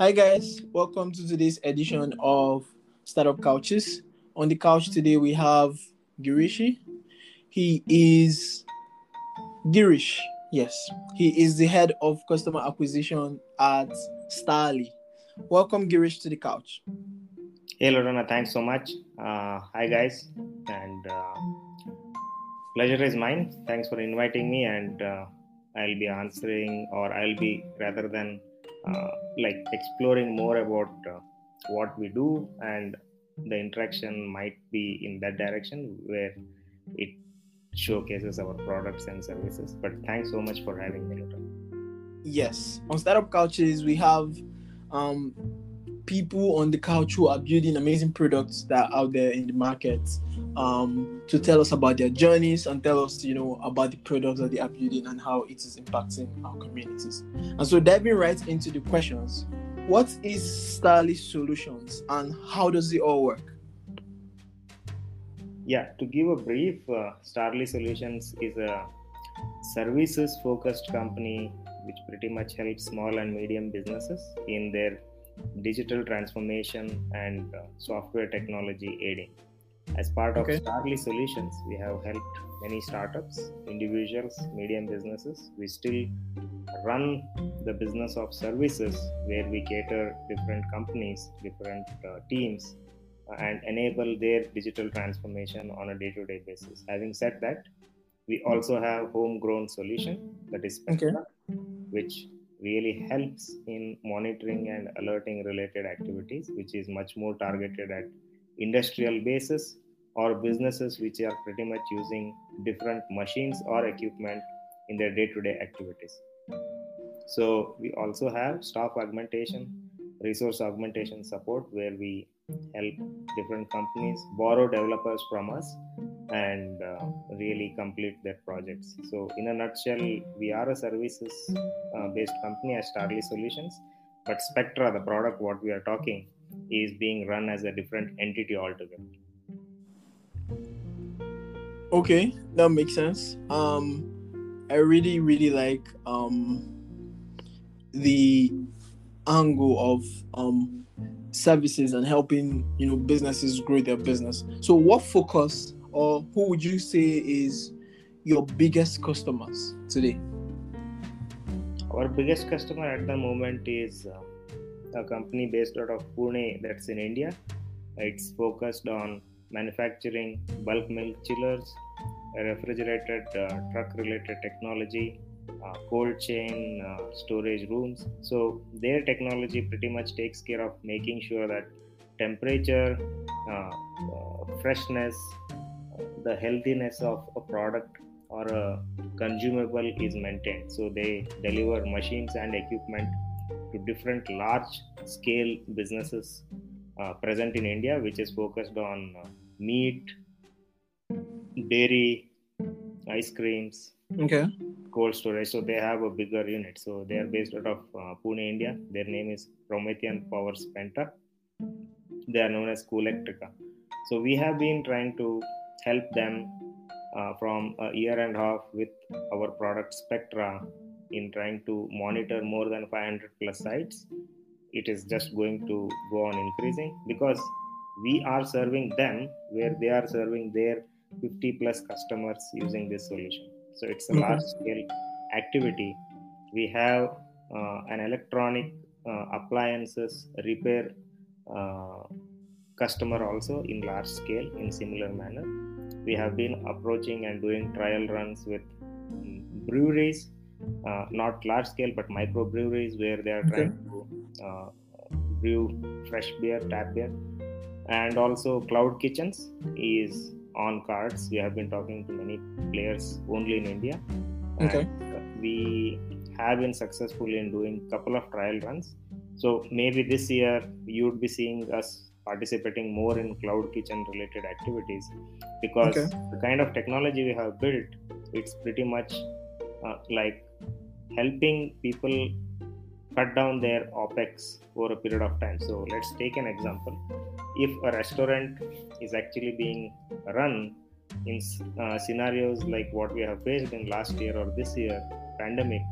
Hi, guys. Welcome to today's edition of Startup Couches. On the couch today, we have Girishi. He is Girish. Yes, he is the head of customer acquisition at Starly. Welcome, Girish, to the couch. Hey, Lorena. Thanks so much. Uh, hi, guys. And uh, pleasure is mine. Thanks for inviting me. And uh, I'll be answering, or I'll be rather than like exploring more about uh, what we do and the interaction might be in that direction where it showcases our products and services. But thanks so much for having me yes. On startup couches we have um, people on the couch who are building amazing products that are out there in the market um, to tell us about their journeys and tell us, you know, about the products that they are building and how it is impacting our communities. And so diving right into the questions, what is Starly Solutions and how does it all work? Yeah, to give a brief, uh, Starly Solutions is a services focused company which pretty much helps small and medium businesses in their digital transformation and uh, software technology aiding. As part of okay. Starly Solutions, we have helped many startups, individuals, medium businesses. We still run the business of services where we cater different companies, different uh, teams, uh, and enable their digital transformation on a day-to-day basis. Having said that, we also have homegrown solution that is Spectra, okay. which really helps in monitoring mm-hmm. and alerting related mm-hmm. activities, which is much more mm-hmm. targeted at industrial basis or businesses which are pretty much using different machines or equipment in their day-to-day activities. So we also have staff augmentation, resource augmentation support where we help different companies borrow developers from us and uh, really complete their projects. So, in a nutshell, we are a services uh, based company as Starly Solutions, but Spectra, the product what we are talking, is being run as a different entity altogether. Okay, that makes sense. Um, I really, really like um, the angle of um, services and helping you know businesses grow their business. So, what focus or who would you say is your biggest customers today? Our biggest customer at the moment is uh, a company based out of Pune that's in India. It's focused on manufacturing bulk milk chillers, refrigerated uh, truck related technology, uh, cold chain uh, storage rooms. So, their technology pretty much takes care of making sure that temperature, uh, uh, freshness, the healthiness of a product or a consumable is maintained. So they deliver machines and equipment to different large scale businesses uh, present in India, which is focused on uh, meat, dairy, ice creams, okay, cold storage. So they have a bigger unit. So they are based out of uh, Pune, India. Their name is Promethean Power Spenta. They are known as Coolectrica. So we have been trying to help them uh, from a year and a half with our product Spectra in trying to monitor more than 500 plus sites. It is just going to go on increasing because we are serving them where they are serving their 50 plus customers using this solution. So it's a large scale activity. We have uh, an electronic uh, appliances repair uh, customer also in large scale in similar manner we have been approaching and doing trial runs with breweries uh, not large scale but micro breweries where they are trying to uh, brew fresh beer tap beer. And also cloud kitchens is on cards. We have been talking to many players only in india. Okay. we have been successful in doing couple of trial runs. So maybe this year you would be seeing us participating more in cloud kitchen related activities because okay. the kind of technology we have built it's pretty much uh, like helping people cut down their opex over a period of time so let's take an example if a restaurant is actually being run in uh, scenarios like what we have faced in last year or this year pandemic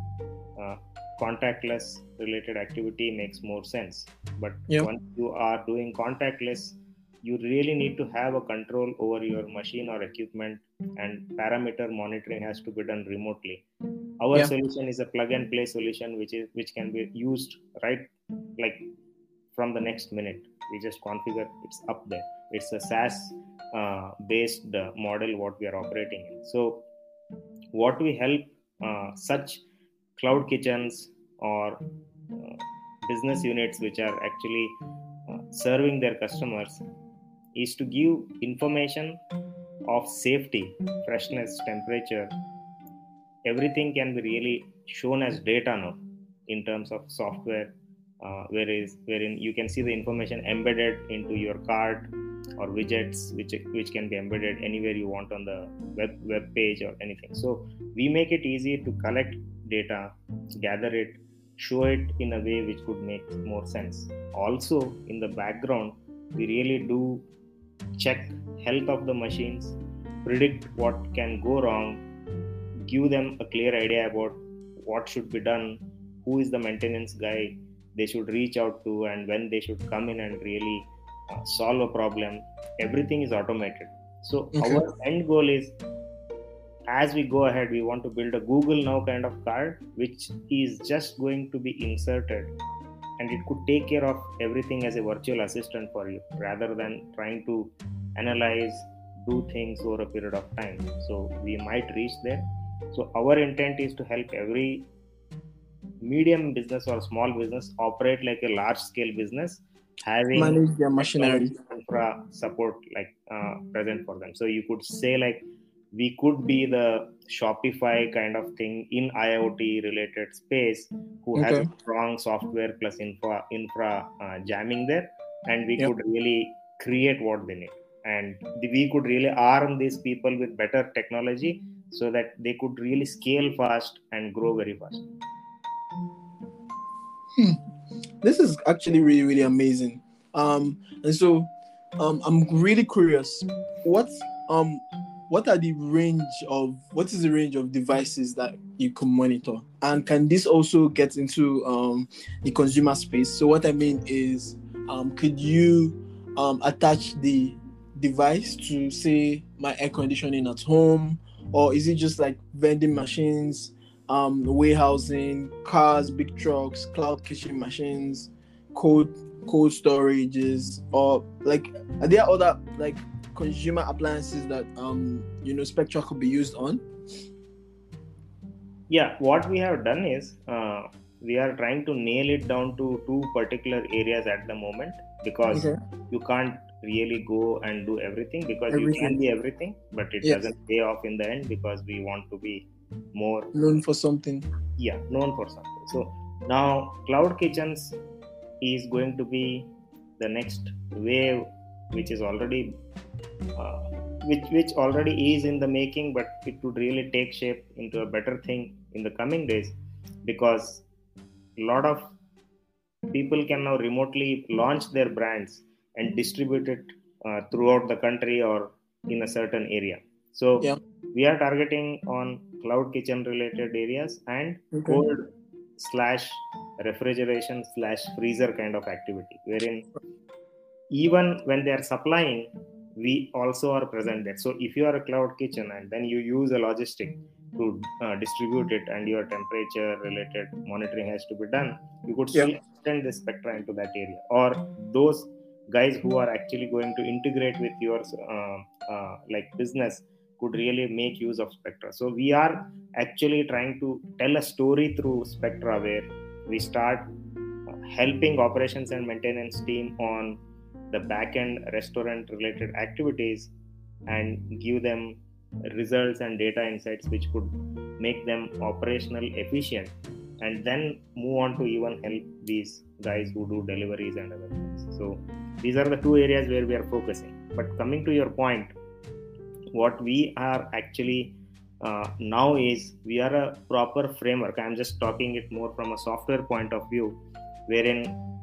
uh, contactless related activity makes more sense. But Yeah. once you are doing contactless you really need to have a control over your machine or equipment and parameter monitoring has to be done remotely. Our Yeah. solution is a plug and play solution which is which can be used right like from the next minute. We just configure it's up there. It's a saas uh, based uh, model what we are operating in. So what we help uh, such cloud kitchens or uh, business units which are actually uh, serving their customers is to give information of safety freshness temperature. Everything can be really shown as data now in terms of software uh, whereas wherein you can see the information embedded into your cart or widgets which which can be embedded anywhere you want on the web web page or anything. So we make it easy to collect data gather it show it in a way which could make more sense. Also in the background we really do check health of the machines predict what can go wrong give them a clear idea about what should be done who is the maintenance guy they should reach out to and when they should come in and really uh, solve a problem. Everything is automated. So Okay. our end goal is as we go ahead we want to build a google now kind of card which is just going to be inserted. And it could take care of everything as a virtual assistant for you rather than trying to analyze do things over a period of time. So we might reach there. So our intent is to help every medium business or small business operate like a large scale business having Manage their machinery. infra support like uh, present for them. So you could say like we could be the shopify kind of thing in iot related space who has a strong software plus infra infra uh, jamming there and we Yep. could really create what they need and we could really arm these people with better technology so that they could really scale fast and grow very fast This is actually really, really amazing. Um, and so um, I'm really curious. What um, what are the range of what is the range of devices that you can monitor, and can this also get into um, the consumer space? So what I mean is, um, could you um, attach the device to say my air conditioning at home, or is it just like vending machines? um, warehousing, cars, big trucks, cloud kitchen machines, cold cold storages, or like are there other like consumer appliances that um you know Spectra could be used on? yeah what we have done is uh, we are trying to nail it down to two particular areas at the moment because Okay. you can't really go and do everything because you can Everything. be everything but it Yes. doesn't pay off in the end because we want to be more Known for something. yeah known for something so now cloud kitchens is going to be the next wave which is already uh, which which already is in the making but it would really take shape into a better thing in the coming days because a lot of people can now remotely launch their brands and distribute it uh, throughout the country or in a certain area so Yeah. we are targeting on cloud kitchen related areas and Okay. cold slash refrigeration slash freezer kind of activity wherein even when they are supplying we also are present there. So if you are a cloud kitchen and then you use a logistic to uh, distribute it and your temperature related monitoring has to be done you could still extend the spectra into that area. Or those guys who are actually going to integrate with your uh, uh, like business could really make use of spectra. So we are actually trying to tell a story through spectra where we start uh, helping operations and maintenance team on the back end restaurant related activities and give them results and data insights which could make them operational efficient and then move on to even help these guys who do deliveries and other things. So these are the two areas where we are focusing. But coming to your point what we are actually uh, now is we are a proper framework. I'm just talking it more from a software point of view wherein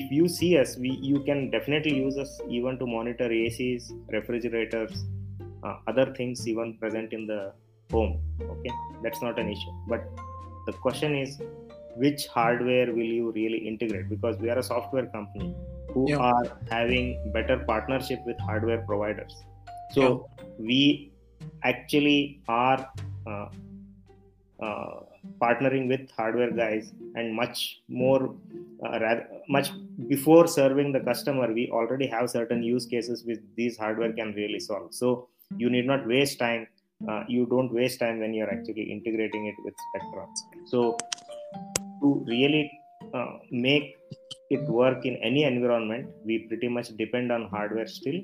if you see us we you can definitely use us even to monitor acs refrigerators uh, other things even present in the home okay? That's not an issue. But the question is which hardware will you really integrate? Because we are a software company who Yeah. are having better partnership with hardware providers. So we actually are uh, uh, partnering with hardware guys and much more uh, rather, much before serving the customer we already have certain use cases which these hardware can really solve. So you need not waste time uh, you don't waste time when you're actually integrating it with spectrum. So to really uh, make it work in any environment we pretty much depend on hardware still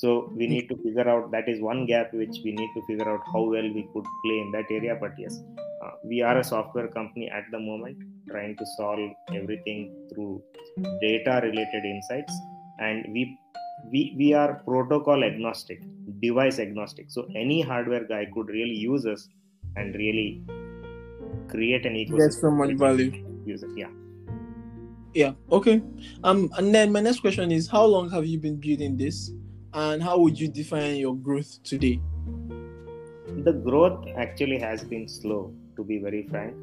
so we need to figure out that is one gap which we need to figure out how well we could play in that area but yes uh, we are a software company at the moment trying to solve everything through data related insights and we we we are protocol agnostic device agnostic so any hardware guy could really use us and really create an ecosystem There's so much value. use it yeah Yeah. Okay. Um, and then my next question is, how long have you been building this, and how would you define your growth today? the growth actually has been slow to be very frank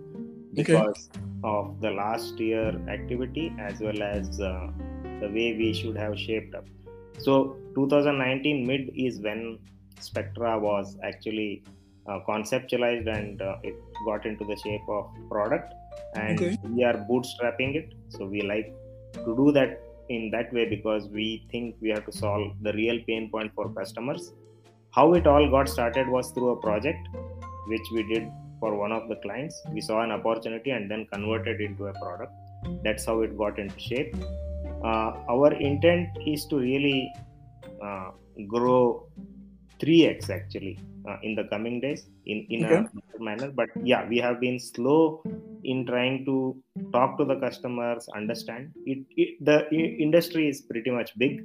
because of the last year activity as well as uh, the way we should have shaped up so 2019 mid is when spectra was actually uh, conceptualized and uh, it got into the shape of product and Okay. we are bootstrapping it so we like to do that in that way because we think we have to solve the real pain point for customers. How it all got started was through a project which we did for one of the clients. We saw an opportunity and then converted into a product. That's how it got into shape. Uh, our intent is to really uh, grow 3x actually uh, in the coming days in in Okay. a manner. But yeah we have been slow in trying to talk to the customers understand. It, it the industry is pretty much big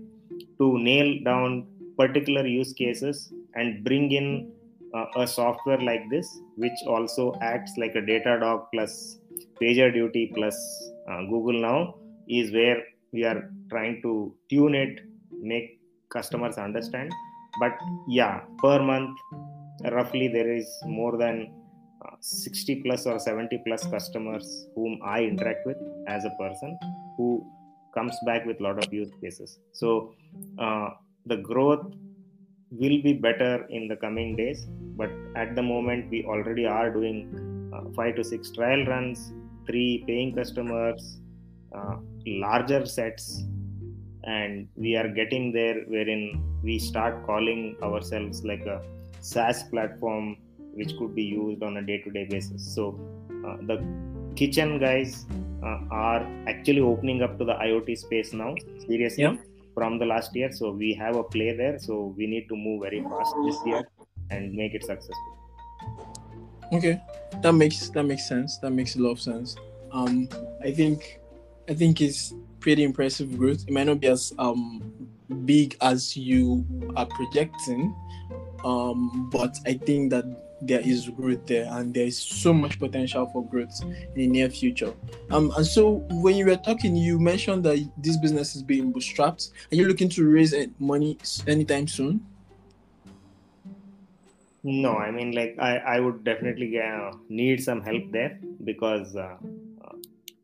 to nail down particular use cases and bring in uh, a software like this which also acts like a datadog plus pagerduty plus uh, google now is where we are trying to tune it make customers understand but yeah per month roughly there is more than uh, 60 plus or 70 plus customers whom i interact with as a person who comes back with a lot of use cases. So uh, the growth will be better in the coming days but at the moment we already are doing uh, five to six trial runs three paying customers uh, larger sets and we are getting there wherein we start calling ourselves like a SaaS platform which could be used on a day-to-day basis. So uh, the kitchen guys uh, are actually opening up to the IoT space now. Seriously, Yeah. from the last year. So we have a play there. So we need to move very fast this year and make it successful. Okay, that makes that makes sense. That makes a lot of sense. Um, I think, I think it's pretty impressive growth. It might not be as um big as you are projecting, um, but I think that there is growth there, and there is so much potential for growth in the near future. Um, and so when you were talking, you mentioned that this business is being bootstrapped. Are you looking to raise money anytime soon? No, I mean, like, I, I would definitely uh, need some help there because uh,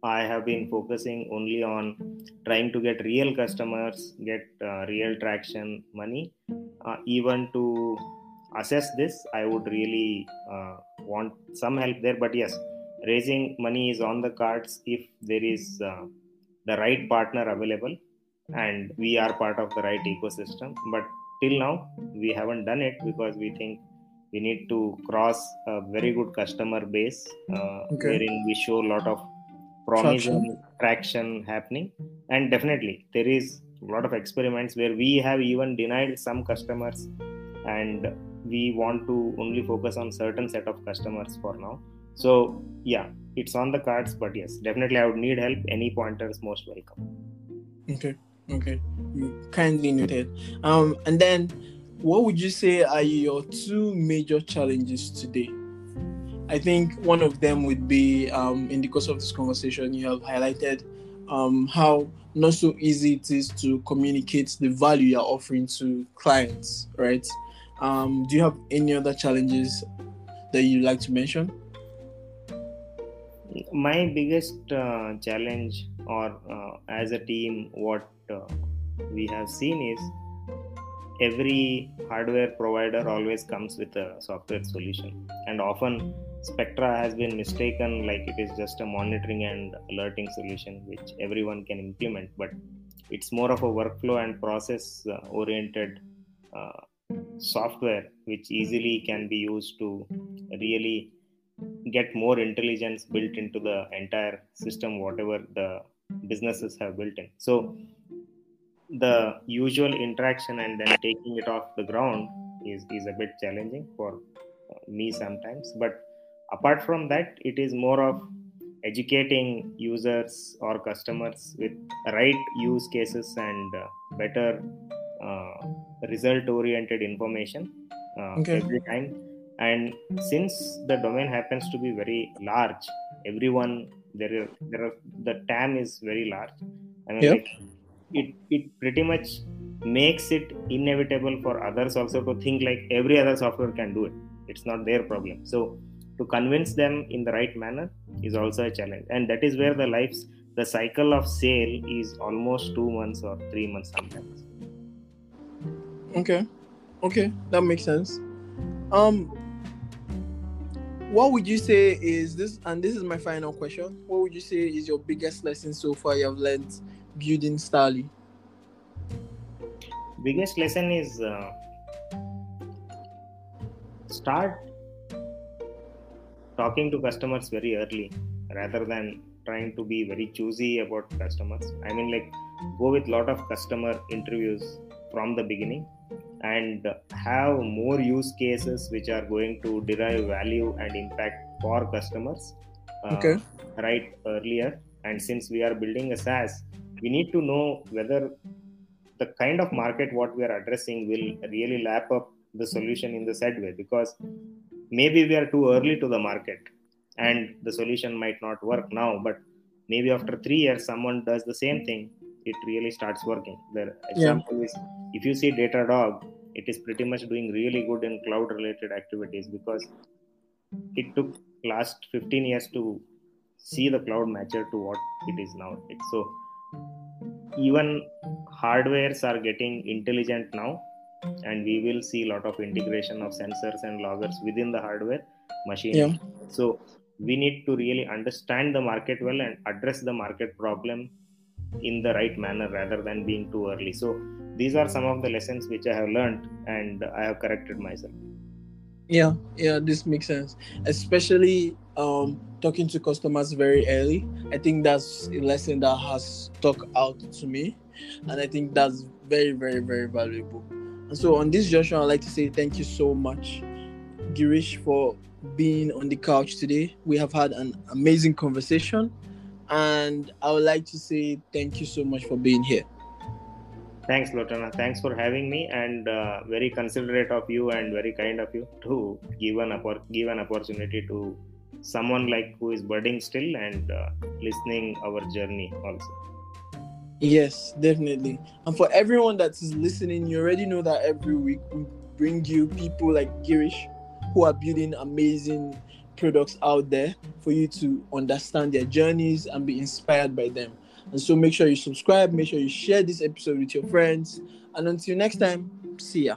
I have been focusing only on trying to get real customers, get uh, real traction money. Uh, even to assess this, I would really uh, want some help there. But yes, raising money is on the cards if there is uh, the right partner available and we are part of the right ecosystem. But till now, we haven't done it because we think we need to cross a very good customer base uh, Okay. wherein we show a lot of promising traction. happening and definitely there is a lot of experiments where we have even denied some customers and we want to only focus on certain set of customers for now so yeah it's on the cards but yes definitely i would need help any pointers most welcome Okay, okay, Mm, kindly noted. Um, and then, what would you say are your two major challenges today? I think one of them would be um, in the course of this conversation, you have highlighted um, how not so easy it is to communicate the value you're offering to clients, right? Um, do you have any other challenges that you'd like to mention? My biggest uh, challenge, or uh, as a team, what uh, we have seen is every hardware provider always comes with a software solution and often spectra has been mistaken like it is just a monitoring and alerting solution which everyone can implement but it's more of a workflow and process uh, oriented uh, software which easily can be used to really get more intelligence built into the entire system whatever the businesses have built in. So the usual interaction and then taking it off the ground is, is a bit challenging for uh, me sometimes but apart from that it is more of educating users or customers with right use cases and uh, better uh, result oriented information uh, okay. every time and since the domain happens to be very large everyone there are, there are the tam is very large i mean yep. like it it pretty much makes it inevitable for others also to think like every other software can do it it's not their problem so to convince them in the right manner is also a challenge. And that is where the lives the cycle of sale is almost two months or three months sometimes. Okay. Okay that makes sense. Um what would you say is this and this is my final question. What would you say is your biggest lesson so far you have learned building Starly? Biggest lesson is uh, start talking to customers very early rather than trying to be very choosy about customers. I mean, like go with lot of customer interviews from the beginning and have more use cases which are going to derive value and impact for customers uh, okay. right earlier and since we are building a saas we need to know whether the kind of market what we are addressing will really lap up the solution in the said way because maybe we are too hmm. early to the market and hmm. the solution might not work now but maybe after hmm. three years someone does the same thing it really starts working. The example yeah. is if you see datadog it is pretty much doing really good in cloud related activities because it took last 15 years to see the cloud mature to what it is now. So even hardwares are getting intelligent now and we will see a lot of integration of sensors and loggers within the hardware machine yeah. so we need to really understand the market well and address the market problem in the right manner rather than being too early so these are some of the lessons which i have learned and i have corrected myself yeah yeah this makes sense especially um talking to customers very early. I think that's a lesson that has stuck out to me, and I think that's very, very, very valuable. So, on this junction, I'd like to say thank you so much, Girish, for being on the couch today. We have had an amazing conversation, and I would like to say thank you so much for being here. Thanks, Lotana. Thanks for having me, and uh, very considerate of you and very kind of you to give an give an opportunity to someone like who is budding still and uh, listening our journey also yes definitely. And for everyone that is listening you already know that every week we bring you people like girish who are building amazing products out there for you to understand their journeys and be inspired by them. And so make sure you subscribe make sure you share this episode with your friends. And until next time see ya